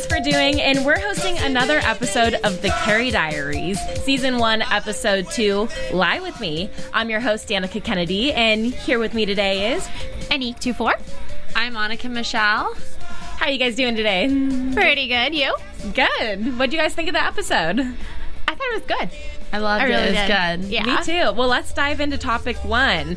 Guys, Bing is for doing, and we're hosting another episode of The Carrie Diaries, Season 1, Episode 2, Lie With Me. I'm your host, Danica Kennedy, and here with me today is Anique24. I'm Annika Michelle. How are you guys doing today? Pretty good. You? Good. What do you guys think of the episode? I thought it was good. I loved I really it. It was did. good. Yeah. Me too. Well, let's dive into topic one.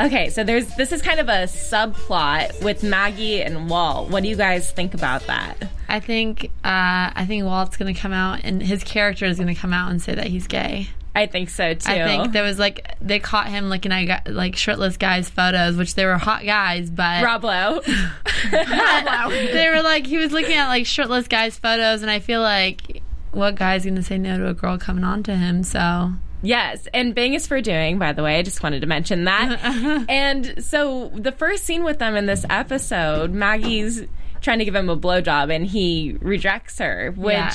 Okay, so there's this is kind of a subplot with Maggie and Walt. What do you guys think about that? I think uh, I think Walt's going to come out and his character is going to come out and say that he's gay. I think so too. I think there was like they caught him looking at like shirtless guys' photos, which they were hot guys, but Rob Lowe. they were like he was looking at like shirtless guys' photos, and I feel like what guy's going to say no to a girl coming on to him? So Yes, and Bing is for doing, by the way. I just wanted to mention that. and so the first scene with them in this episode, Maggie's trying to give him a blowjob and he rejects her, which Yeah.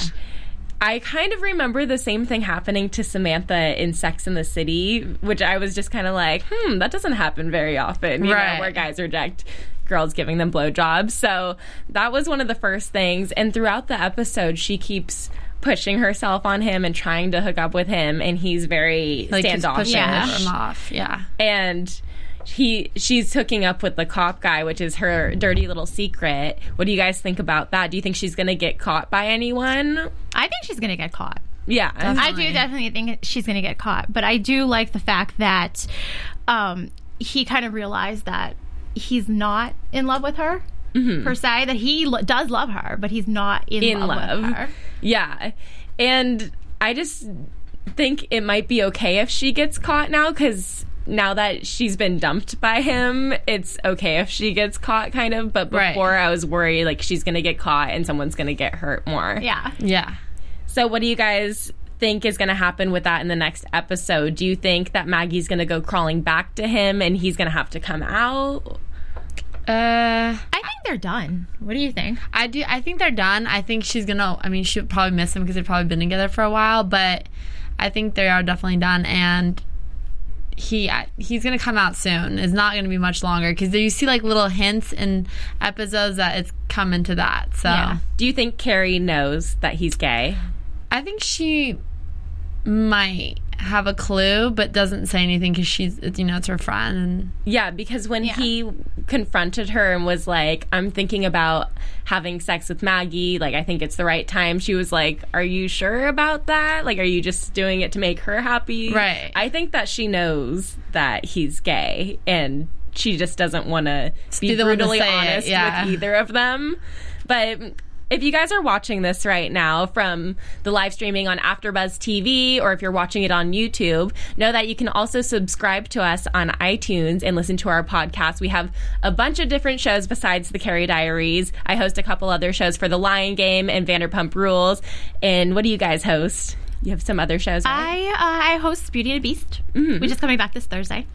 I kind of remember the same thing happening to Samantha in Sex in the City, which I was just kind of like, hmm, that doesn't happen very often, you Right. know, where guys reject girls giving them blowjobs. So that was one of the first things. And throughout the episode, she keeps pushing herself on him and trying to hook up with him, and he's very like he's standoffish. pushing him off. Yeah. And he she's hooking up with the cop guy, which is her dirty little secret. What do you guys think about that? Do you think she's gonna get caught by anyone? I think she's going to get caught. Yeah. I do definitely think she's going to get caught, but I do like the fact that um, he kind of realized that he's not in love with her per se. That he lo- does love her, but he's not in, in love, love. with her. Yeah. And I just think it might be okay if she gets caught now because now that she's been dumped by him, it's okay if she gets caught, kind of. But Right. before, I was worried like she's going to get caught and someone's going to get hurt more. Yeah. Yeah. So, what do you guys think is going to happen with that in the next episode? Do you think that Maggie's going to go crawling back to him and he's going to have to come out? Uh, I think they're done. What do you think? I do. I think they're done. I think she's gonna. I mean, she'll probably miss him because they've probably been together for a while. But I think they are definitely done, and he he's gonna come out soon. It's not gonna be much longer because you see like little hints in episodes that it's coming to that. So Yeah. Do you think Carrie knows that he's gay? I think she might have a clue, but doesn't say anything because she's it's, you know it's her friend Yeah, because when Yeah. he confronted her and was like, I'm thinking about having sex with Maggie, like, I think it's the right time, she was like, Are you sure about that? Like, are you just doing it to make her happy? Right. I think that she knows that he's gay and she just doesn't want to be be the one to brutally honest yeah. with either of them. But if you guys are watching this right now from the live streaming on AfterBuzz TV, or if you're watching it on YouTube, know that you can also subscribe to us on iTunes and listen to our podcast. We have a bunch of different shows besides the Carrie Diaries. I host a couple other shows for The Lying Game and Vanderpump Rules. And what do you guys host? You have some other shows, right? I uh, I host Beauty and the Beast, Mm-hmm. which is coming back this Thursday.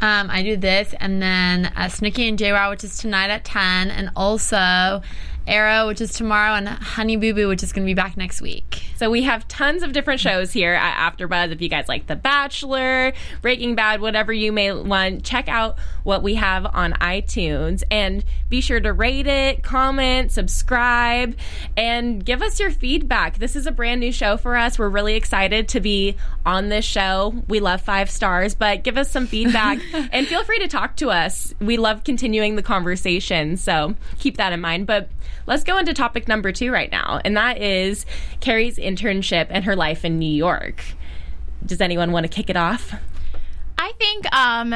Um, I do this, and then uh, Snooki and JWoww, which is tonight at ten, and also Arrow, which is tomorrow, and Honey Boo Boo, which is going to be back next week. So we have tons of different shows here at AfterBuzz. If you guys like The Bachelor, Breaking Bad, whatever you may want, check out what we have on iTunes and be sure to rate it, comment, subscribe, and give us your feedback. This is a brand new show for us. We're really excited to be on this show. We love five stars, but give us some feedback and feel free to talk to us. We love continuing the conversation, so keep that in mind. But let's go into topic number two right now, and that is Carrie's internship and her life in New York. Does anyone want to kick it off? I think um,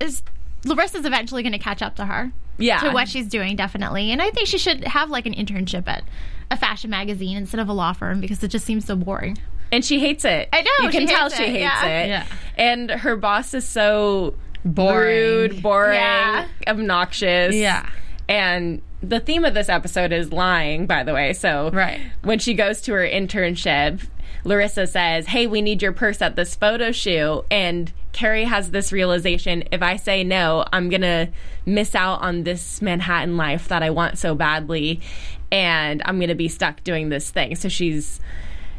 is Larissa's eventually going to catch up to her. Yeah. To what she's doing, definitely. And I think she should have like an internship at a fashion magazine instead of a law firm because it just seems so boring. And she hates it. I know, You can she tell hates she it, hates yeah. it. Yeah. And her boss is so Boring. rude, boring, Yeah. obnoxious. Yeah. And the theme of this episode is lying, by the way. So Right. when she goes to her internship, Larissa says, Hey, we need your purse at this photo shoot. And Carrie has this realization if I say no, I'm going to miss out on this Manhattan life that I want so badly. And I'm going to be stuck doing this thing. So she's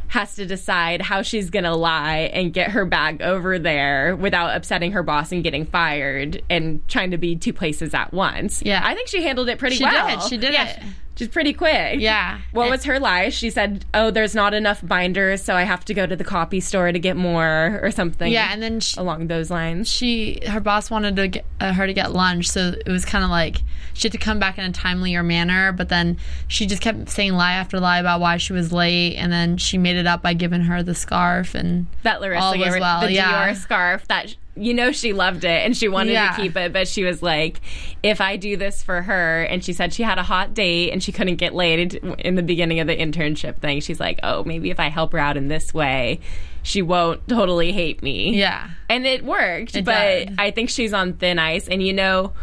has to decide how she's going to lie and get her bag over there without upsetting her boss and getting fired and trying to be two places at once. Yeah. I think she handled it pretty She well. did. She did Yeah. it. She's pretty quick. Yeah. What And- was her lie? She said, "Oh, there's not enough binders, so I have to go to the copy store to get more or something." Yeah, and then she, along those lines. she her boss wanted to get, uh, her to get lunch, so it was kind of like she had to come back in a timelier manner. But then she just kept saying lie after lie about why she was late, and then she made it up by giving her the scarf and That Larissa all gave her well. the yeah. Dior scarf that you know she loved it and she wanted Yeah. to keep it, but she was like, "If I do this for her," and she said she had a hot date and she couldn't get laid in the beginning of the internship thing. She's like, "Oh, maybe if I help her out in this way." She won't totally hate me. Yeah. and it worked It but did. i think she's on thin ice and you know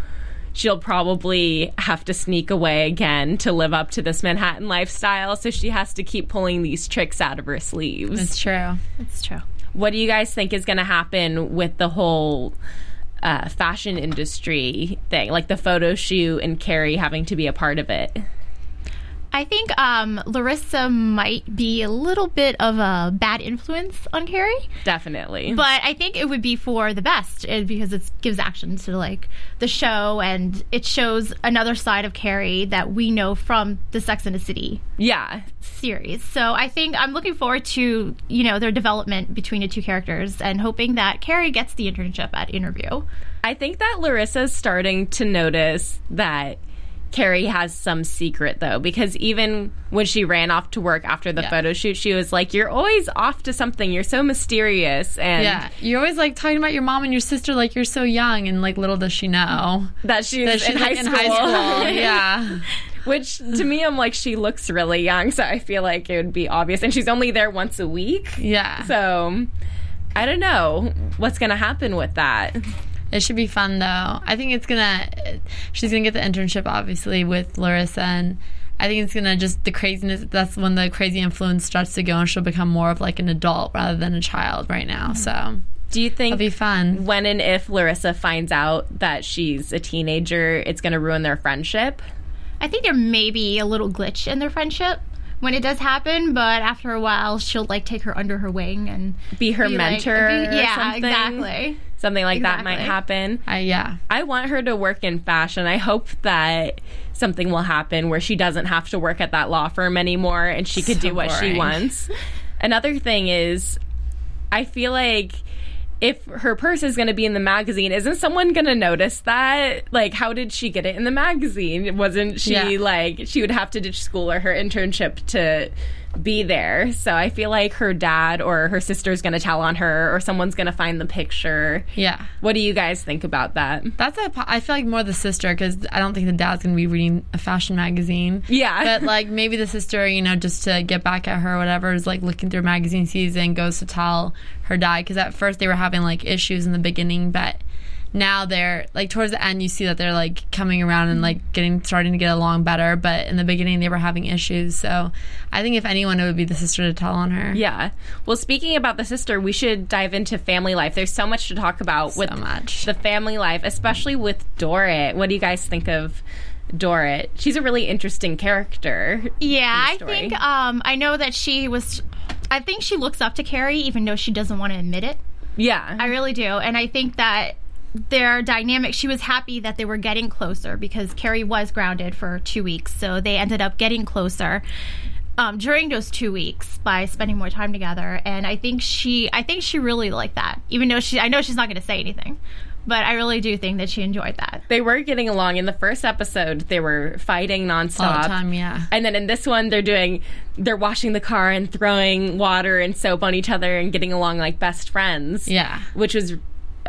she'll probably have to sneak away again to live up to this manhattan lifestyle so she has to keep pulling these tricks out of her sleeves It's true. It's true. What do you guys think is going to happen with the whole uh, fashion industry thing? Like the photo shoot and carrie having to be a part of it I think um, Larissa might be a little bit of a bad influence on Carrie, definitely but I think it would be for the best uh, because it gives action to like the show and it shows another side of Carrie that we know from the Sex and the City yeah series. So I think I'm looking forward to you know their development between the two characters and hoping that Carrie gets the internship at interview. I think that Larissa's starting to notice that Carrie has some secret though, because even when she ran off to work after the Yeah. photo shoot, she was like, "You're always off to something. You're so mysterious." And Yeah, you're always like talking about your mom and your sister like you're so young, and like little does she know that she's, that she's in, like, high in high school. yeah, Which to me, I'm like, she looks really young, so I feel like it would be obvious. And she's only there once a week, yeah. so I don't know what's gonna happen with that. It should be fun though. I think it's gonna. She's gonna get the internship obviously with Larissa, and I think it's gonna just the craziness. That's when the crazy influence starts to go, and she'll become more of like an adult rather than a child right now. Mm-hmm. So Do you think it'll be fun. when and if Larissa finds out that she's a teenager, it's gonna ruin their friendship? I think there may be a little glitch in their friendship when it does happen, but after a while, she'll like take her under her wing and Be her be like- mentor. be- or yeah, something? exactly. Something like that might happen. I yeah. I want her to work in fashion. I hope that something will happen where she doesn't have to work at that law firm anymore and she could So do what she wants. Another thing is, I feel like if her purse is going to be in the magazine, isn't someone going to notice that? Like, how did she get it in the magazine? Wasn't she Yeah. like, she would have to ditch school or her internship to be there? So I feel like her dad or her sister's going to tell on her or someone's going to find the picture. Yeah. What do you guys think about that? That's a. I feel like more the sister because I don't think the dad's gonna be reading a fashion magazine. Yeah. but like maybe the sister, you know, just to get back at her, or whatever, is like looking through magazine season, goes to tell her dad because at first they were having like issues in the beginning, but now they're like towards the end you see that they're like coming around and like getting starting to get along better but in the beginning they were having issues so i think if anyone it would be the sister to tell on her Yeah. Well, speaking about the sister, we should dive into family life. There's so much to talk about with much. the family life, especially with Dorrit. What do you guys think of Dorrit. She's a really interesting character. Yeah, I think um, I know that she was. I think she looks up to Carrie, even though she doesn't want to admit it. Yeah. I really do, and I think that their dynamic. She was happy that they were getting closer because Carrie was grounded for two weeks, so they ended up getting closer. Um, during those two weeks by spending more time together and i think she i think she really liked that even though she i know she's not going to say anything but i really do think that she enjoyed that they were getting along in the first episode. They were fighting nonstop. All the time, yeah. And then in this one, they're doing, they're washing the car and throwing water and soap on each other and getting along like best friends. Yeah. Which was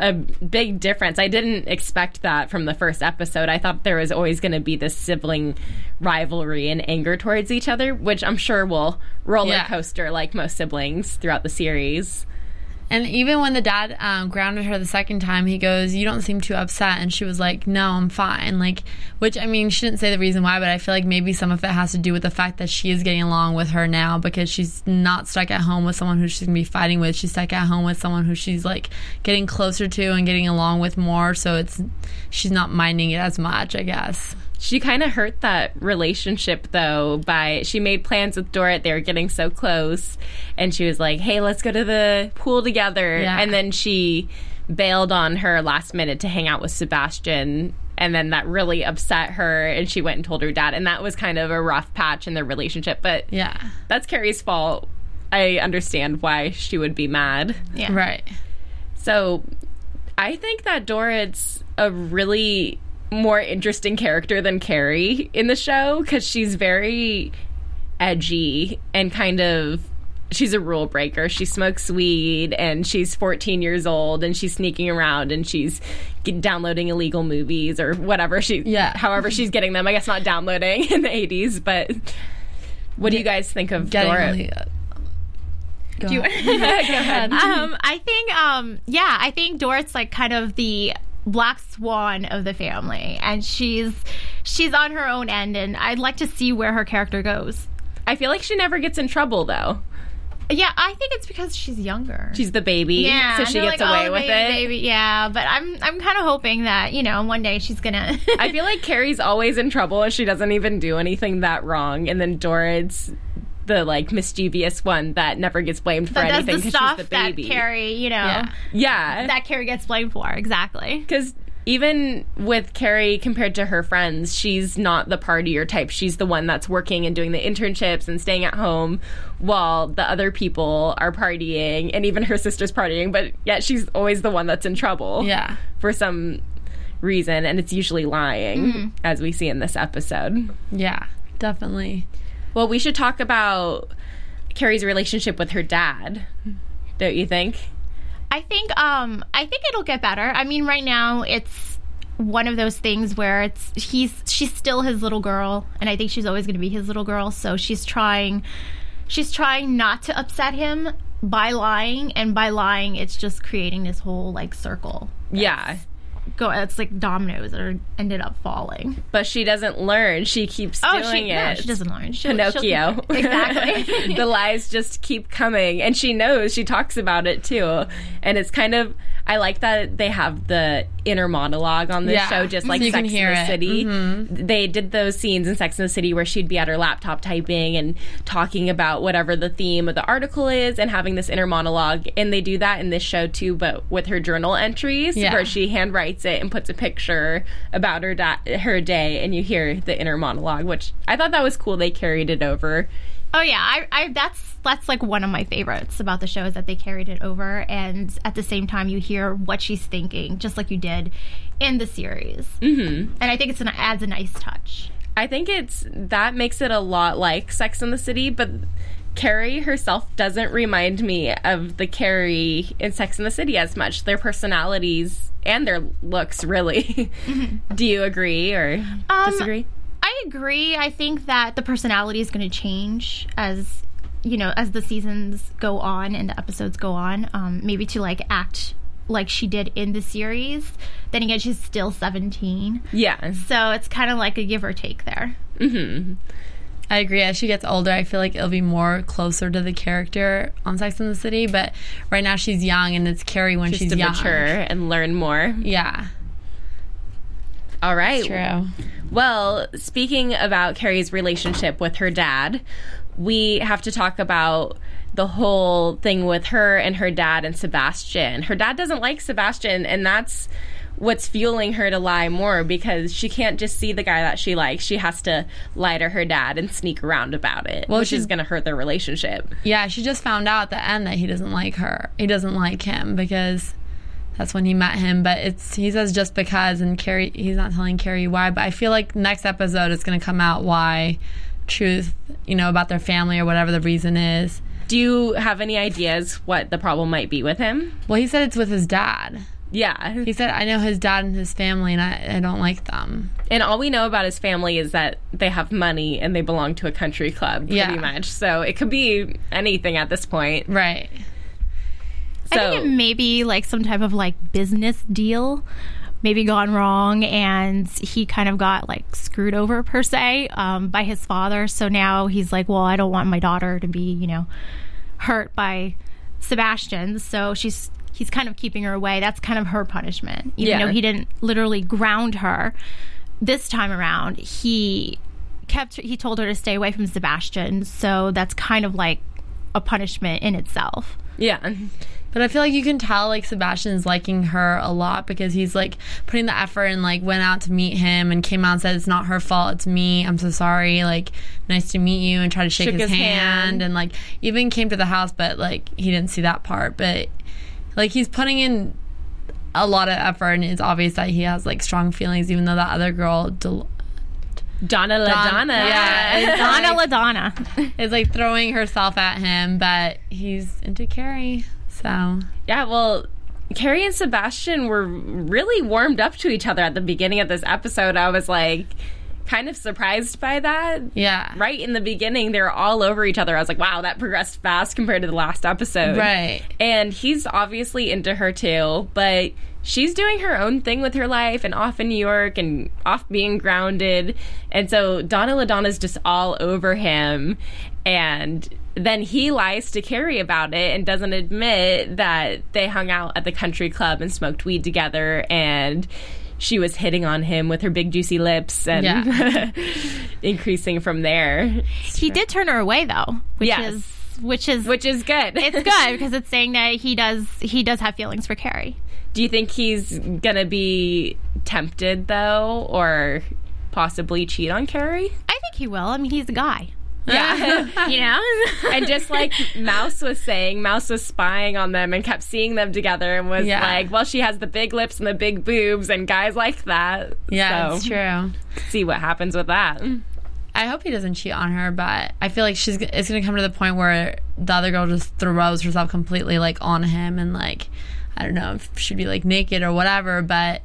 a big difference. I didn't expect that from the first episode. I thought there was always going to be this sibling rivalry and anger towards each other, which I'm sure will roller Yeah. coaster like most siblings throughout the series. And even when the dad um, grounded her the second time, he goes, "You don't seem too upset," and she was like, "No, I'm fine." Like, which I mean, she didn't say the reason why, but I feel like maybe some of it has to do with the fact that she is getting along with her now because she's not stuck at home with someone who she's gonna be fighting with. She's stuck at home with someone who she's like getting closer to and getting along with more. So it's she's not minding it as much, I guess. She kind of hurt that relationship though by she made plans with Dorrit. They were getting so close, and she was like, "Hey, let's go to the pool together." Yeah. And then she bailed on her last minute to hang out with Sebastian. And then that really upset her, and she went and told her dad. And that was kind of a rough patch in their relationship. But Yeah. that's Carrie's fault. I understand why she would be mad. yeah Right. So I think that Dorrit's a really more interesting character than Carrie in the show because she's very edgy and kind of she's a rule breaker. She smokes weed and she's 14 years old and she's sneaking around and she's get- downloading illegal movies or whatever she Yeah. however she's getting them. I guess not downloading in the 80s, but what do you guys think of Getting Dorrit? really. uh, Go you- ahead. um, I think, um, yeah, I think Dorrit's like kind of the black swan of the family, and she's she's on her own end, and I'd like to see where her character goes. I feel like she never gets in trouble though. Yeah, I think it's because she's younger. She's the baby, yeah, so she gets like, away oh, with baby, it. Baby. Yeah, but I'm I'm kind of hoping that you know one day she's gonna. I feel like Carrie's always in trouble and she doesn't even do anything that wrong. And then Dorrit's the like mischievous one that never gets blamed for that anything because she's the that baby. Carrie, you know, Yeah. yeah, that Carrie gets blamed for. Exactly. because even with Carrie compared to her friends, she's not the partier type. She's the one that's working and doing the internships and staying at home while the other people are partying and even her sister's partying. But yet she's always the one that's in trouble. Yeah. for some reason, and it's usually lying, mm-hmm. as we see in this episode. Yeah. Definitely. Well, we should talk about Carrie's relationship with her dad. Don't you think? I think um I think it'll get better. I mean, right now it's one of those things where it's he's she's still his little girl, and I think she's always going to be his little girl. So she's trying she's trying not to upset him by lying, and by lying, it's just creating this whole like circle. Yeah. Go, it's like dominoes that are ended up falling. But she doesn't learn. She keeps Oh, doing she, it. no, she doesn't learn. She'll, Pinocchio. she'll exactly. the lies just keep coming. And she knows, she talks about it too. And it's kind of, I like that they have the inner monologue on this Yeah. show, just like you Sex can hear in the it. City. Mm-hmm. They did those scenes in Sex in the City where she'd be at her laptop typing and talking about whatever the theme of the article is and having this inner monologue. And they do that in this show too, but with her journal entries Yeah. where she handwrites it and puts a picture about her da- her day, and you hear the inner monologue, which I thought that was cool. They carried it over. Oh yeah, I, I that's that's like one of my favorites about the show is that they carried it over, and at the same time you hear what she's thinking, just like you did in the series. Mm-hmm. And I think it's an adds a nice touch. I think it's that makes it a lot like Sex in the City, but Carrie herself doesn't remind me of the Carrie in Sex in the City as much. Their personalities and their looks, really. Do you agree or Um, disagree? I agree. I think that the personality is going to change as you know as the seasons go on and the episodes go on. Um, maybe to like act like she did in the series. Then again, she's still seventeen, Yeah. so it's kind of like a give or take there. I agree. As she gets older, I feel like it'll be more closer to the character on Sex and the City. But right now, she's young, and it's Carrie when Just she's to young. mature and learn more. Yeah, All right. true. Well, speaking about Carrie's relationship with her dad, we have to talk about the whole thing with her and her dad and Sebastian. Her dad doesn't like Sebastian, and that's what's fueling her to lie more because she can't just see the guy that she likes. She has to lie to her dad and sneak around about it, Well, which she's- is going to hurt their relationship. Yeah, she just found out at the end that he doesn't like her. He doesn't like him because that's when he met him. But it's he says just because, and Carrie he's not telling Carrie why. But I feel like next episode is going to come out why truth, you know, about their family or whatever the reason is. Do you have any ideas what the problem might be with him? Well, he said it's with his dad. Yeah. He said I know his dad and his family, and I, I don't like them. And all we know about his family is that they have money and they belong to a country club, pretty Yeah. much. So it could be anything at this point. Right. So I think it may be like some type of like business deal, maybe gone wrong, and he kind of got like screwed over per se um, by his father. So now he's like, well, I don't want my daughter to be, you know, hurt by Sebastian. So she's he's kind of keeping her away. That's kind of her punishment, even Yeah. though he didn't literally ground her. This time around, he kept he told her to stay away from Sebastian. So that's kind of like a punishment in itself. yeah. But I feel like you can tell like Sebastian's liking her a lot because he's like putting the effort and like went out to meet him and came out and said it's not her fault, it's me. I'm so sorry. Like nice to meet you and try to shake his, his hand, hand. and like even came to the house, but like he didn't see that part. But like he's putting in a lot of effort and it's obvious that he has like strong feelings, even though that other girl. Del- Donna LaDonna. yeah, it's Donna like- LaDonna. is like throwing herself at him, but he's into Carrie. So Yeah, well, Carrie and Sebastian were really warmed up to each other at the beginning of this episode. I was like kind of surprised by that. yeah, Right in the beginning, they were all over each other. I was like, wow, that progressed fast compared to the last episode. Right. And he's obviously into her too, but she's doing her own thing with her life and off in New York and off being grounded. And so Donna LaDonna's just all over him. And then he lies to Carrie about it and doesn't admit that they hung out at the country club and smoked weed together and she was hitting on him with her big juicy lips and Yeah. increasing from there. He did turn her away though, which Yes. is which is Which is good. it's good because it's saying that he does he does have feelings for Carrie. Do you think he's gonna be tempted though, or possibly cheat on Carrie? I think he will. I mean, he's a guy. Yeah. You know, and just like Mouse was saying, Mouse was spying on them and kept seeing them together and was Yeah. like, well, she has the big lips and the big boobs, and guys like that. Yeah, so, it's true. See what happens with that. I hope he doesn't cheat on her, but I feel like she's it's gonna come to the point where the other girl just throws herself completely like on him and like I don't know if she'd be like naked or whatever, but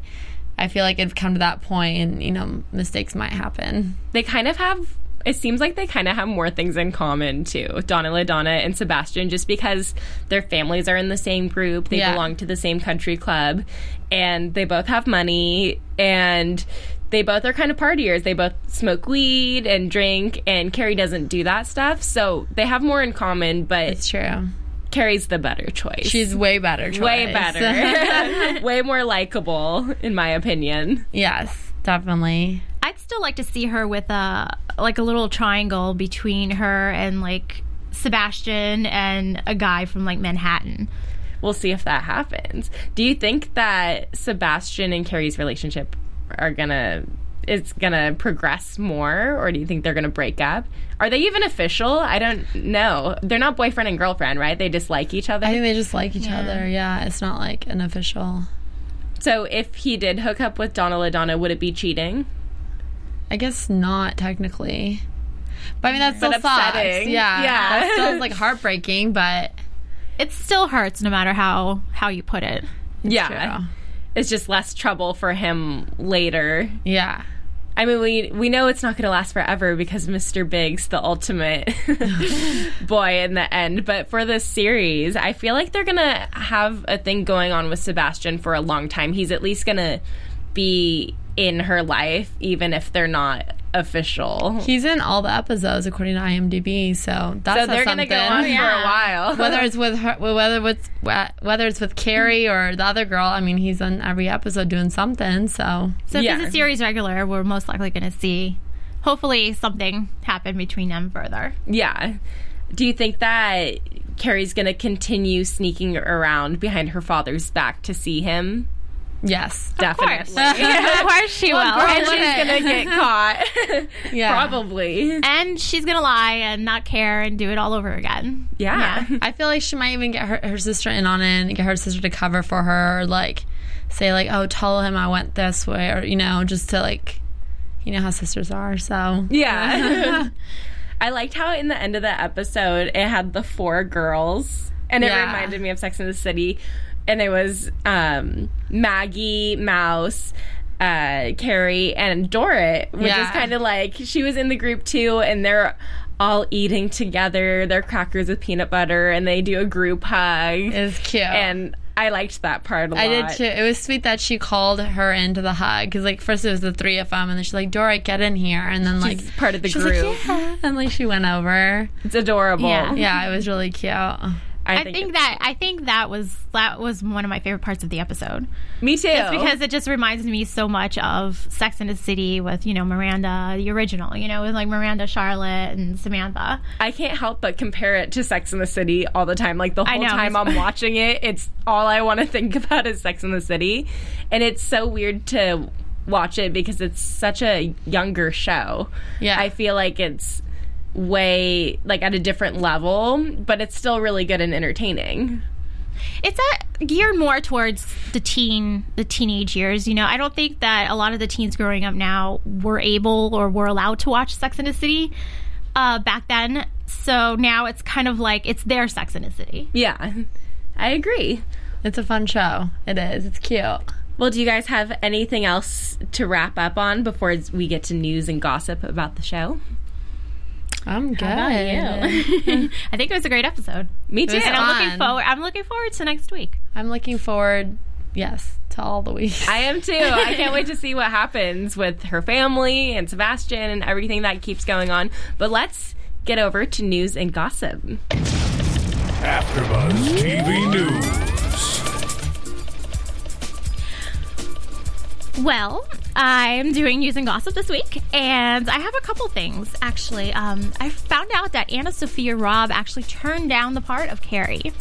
I feel like it'd come to that point and you know mistakes might happen. They kind of have. It seems like they kind of have more things in common too, Donna LaDonna and Sebastian, just because their families are in the same group, they Yeah. belong to the same country club, and they both have money, and they both are kind of partiers. They both smoke weed and drink, and Carrie doesn't do that stuff, so they have more in common. But It's true. Carrie's the better choice. She's way better. Choice. way better, way more likable, in my opinion. yes, definitely. I'd still like to see her with a like a little triangle between her and like Sebastian and a guy from like Manhattan. we'll see if that happens. Do you think that Sebastian and Carrie's relationship are gonna is gonna progress more, or do you think they're gonna break up? Are they even official? I don't know. They're not boyfriend and girlfriend, right? They dislike each other. I think they just like each other. Yeah, it's not like an official. so if he did hook up with Donna LaDonna, would it be cheating? I guess not technically. But I mean that's still sucks. upsetting. Yeah, Yeah. that still is like heartbreaking. But It still hurts no matter how how you put it. yeah. true. It's just less trouble for him later. yeah, I mean, we we know it's not going to last forever because Mr. Big's the ultimate boy in the end. But for this series, I feel like they're going to have a thing going on with Sebastian for a long time. He's at least going to be in her life, even if they're not official. He's in all the episodes according to IMDb, so that's So they're gonna go on for a while. whether it's with her, whether it's whether it's with Carrie or the other girl. I mean, he's on every episode doing something. So So if Yeah. he's a series regular, we're most likely going to see, hopefully, something happen between them further. Yeah. Do you think that Carrie's going to continue sneaking around behind her father's back to see him? Yes, Definitely. of course she will. and she's going to get caught. yeah. Probably. and she's going to lie and not care and do it all over again. Yeah. I feel like she might even get her, her sister in on it and get her sister to cover for her, or like say like, "Oh, tell him I went this way," or you know, just to like, you know how sisters are. So Yeah. I liked how in the end of the episode it had the four girls and it Yeah. reminded me of Sex in the City and it was um, Maggie, Mouse, uh, Carrie, and Dorrit, which Yeah. is kind of like she was in the group too, and they're all eating together their crackers with peanut butter, and they do a group hug. it's cute. and I liked that part a lot. I did too. It was sweet that she called her into the hug because, like, first it was the three of them, and then she's like, "Dora, get in here," and then like She's part of the group. like, yeah. and like she went over. It's adorable. Yeah. Yeah, it was really cute. I, I think that I think that was that was one of my favorite parts of the episode. me too. It's because it just reminds me so much of Sex in the City with you know Miranda, the original. You know, with like Miranda, Charlotte, and Samantha. I can't help but compare it to Sex in the City all the time. Like the whole know. time I'm watching it, it's all I want to think about is Sex in the City. And it's so weird to watch it because it's such a younger show. Yeah. I feel like it's way like at a different level, but it's still really good and entertaining. It's a, geared more towards the teen, the teenage years. You know, I don't think that a lot of the teens growing up now were able or were allowed to watch Sex in the City uh, back then. So now it's kind of like it's their Sex in the City. Yeah. I agree. It's a fun show. It is. It's cute. Well, do you guys have anything else to wrap up on before we get to news and gossip about the show? I'm good. I think it was a great episode. Me too. And I'm looking Fun. forward. I'm looking forward to next week. I'm looking forward. Yes, to all the weeks. I am too. I can't wait to see what happens with her family and Sebastian and everything that keeps going on. But let's get over to news and gossip. AfterBuzz TV News. Well, I'm doing news and gossip this week, and I have a couple things actually. Um, I found out that AnnaSophia Robb actually turned down the part of Carrie.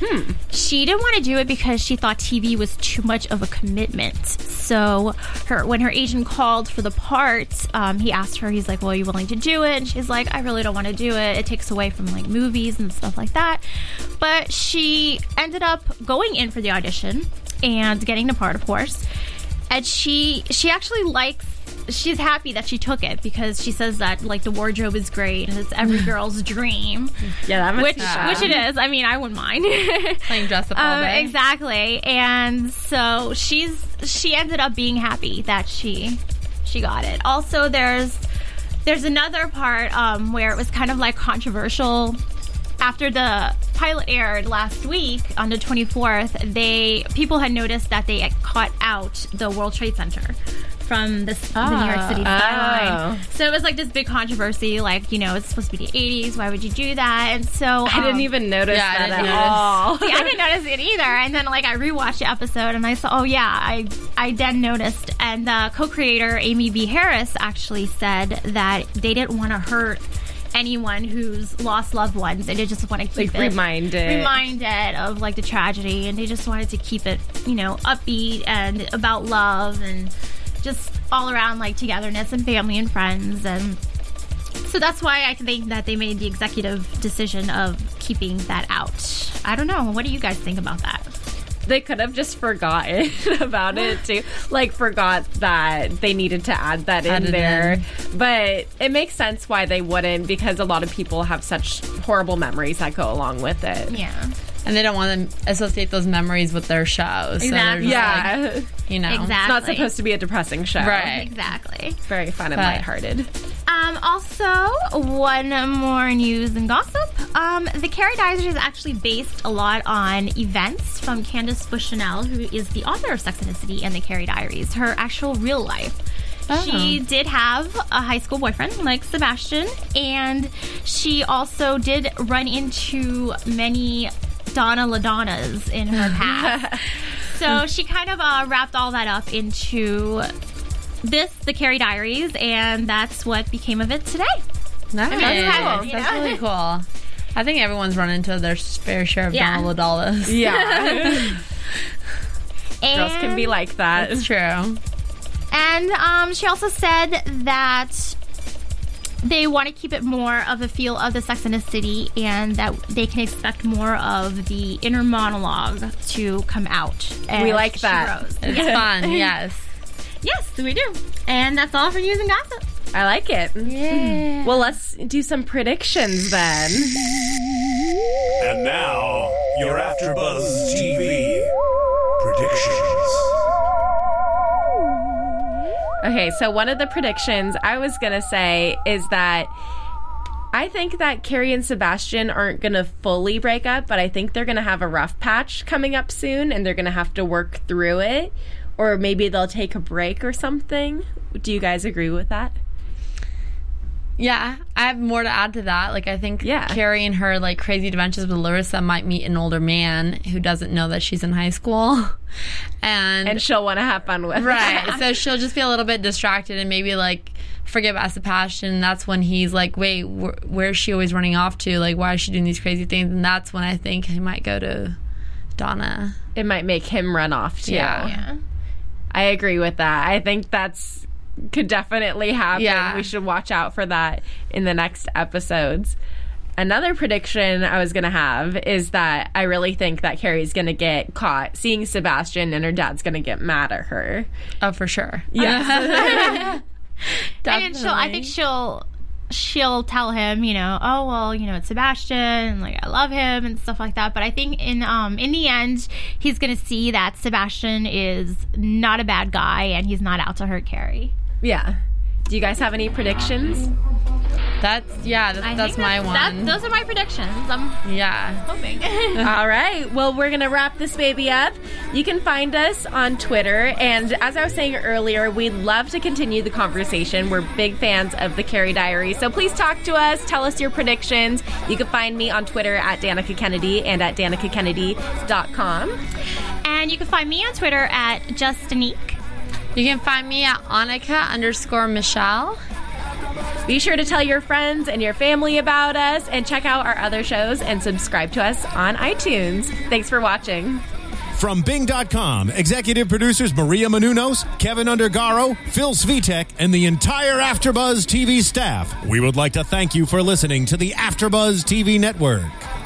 Hmm. She didn't want to do it because she thought TV was too much of a commitment. So, her when her agent called for the part, um, he asked her, he's like, "Well, are you willing to do it?" And she's like, "I really don't want to do it. It takes away from like movies and stuff like that." But she ended up going in for the audition and getting the part, of course and she she actually likes she's happy that she took it because she says that like the wardrobe is great and it's every girl's dream. Yeah, that which which it is. I mean i wouldn't mind. Playing dress up all um, day. exactly. And so she's she ended up being happy that she she got it. Also there's there's another part um, where it was kind of like controversial after the pilot aired last week on the 24th they people had noticed that they had cut out the world trade center from the, the new york city skyline Oh. so it was like this big controversy like you know it's supposed to be the 80s why would you do that and so I didn't um, even notice Yeah, I that didn't at notice. all. See, I didn't notice it either. And then, like, I rewatched the episode and I saw, oh, yeah, I, I then noticed. And the co creator, Amy B. Harris, actually said that they didn't want to hurt anyone who's lost loved ones. And they just want to keep Like, it reminded. reminded of like the tragedy, and they just wanted to keep it, you know, upbeat and about love and just all around like togetherness and family and friends and. So that's why I think that they made the executive decision of keeping that out. I don't know. What do you guys think about that? They could have just forgotten about it too. Like forgot that they needed to add that Add in there. in. But it makes sense why they wouldn't because a lot of people have such horrible memories that go along with it. Yeah. And they don't want to associate those memories with their shows. So Exactly. just Yeah. like, you know, Exactly. It's not supposed to be a depressing show. Right. Exactly. Very fun and But- lighthearted. Um, also, one more news and gossip. Um, the Carrie Diaries is actually based a lot on events from Candace Bushnell, who is the author of Sex and the City and the Carrie Diaries, her actual real life. Oh. She did have a high school boyfriend like Sebastian, and she also did run into many Donna LaDonnas in her past. so she kind of uh, wrapped all that up into this, the Carrie Diaries, and that's what became of it today. nice. that's kind of, you That's know? really cool. I think everyone's run into their fair share of Yeah. Donna LaDonnas. Yeah. And, Girls can be like that. It's true. And um, she also said that they want to keep it more of the feel of the Sex and the City, and that they can expect more of the inner monologue to come out. as We like that. grows. It's fun. Yes. Yes, we do. And that's all for news and gossip. I like it. Mm-hmm. Yeah. Well, let's do some predictions then. And now, your AfterBuzz TV predictions. Okay, so one of the predictions I was going to say is that I think that Carrie and Sebastian aren't going to fully break up, but I think they're going to have a rough patch coming up soon and they're going to have to work through it. Or maybe they'll take a break or something. Do you guys agree with that? Yeah, I have more to add to that. Like, I think Yeah. Carrie and her like crazy adventures with Larissa might meet an older man who doesn't know that she's in high school, and, And she'll want to have fun with right. so she'll just be a little bit distracted and maybe like forget about Sebastian. And that's when he's like, "Wait, wh- where's she always running off to? Like, why is she doing these crazy things?" And that's when I think he might go to Donna. It might make him run off too. Yeah. Yeah. I agree with that. I think that's could definitely happen. Yeah. We should watch out for that in the next episodes. Another prediction I was going to have is that I really think that Carrie's going to get caught seeing Sebastian and her dad's going to get mad at her. Oh, for sure. Yes. And she'll, I think she'll she'll tell him, you know, oh well, you know, it's Sebastian, like I love him and stuff like that. But I think in um in the end, he's gonna see that Sebastian is not a bad guy and he's not out to hurt Carrie. Yeah. Do you guys have any predictions? That's yeah. That's, that's my that- one. those are my predictions. I'm yeah. hoping. All right. Well, we're going to wrap this baby up. You can find us on Twitter. And as I was saying earlier, we'd love to continue the conversation. We're big fans of the Carrie Diary. So please talk to us. Tell us your predictions. You can find me on Twitter at Danica Kennedy and at danicakennedy.com. and you can find me on Twitter at Justinique. You can find me at Annika underscore Michelle. Be sure to tell your friends and your family about us and check out our other shows and subscribe to us on iTunes. Thanks for watching. From Bing.com, executive producers Maria Menounos, Kevin Undergaro, Phil Svitek, and the entire Afterbuzz TV staff, we would like to thank you for listening to the Afterbuzz TV network.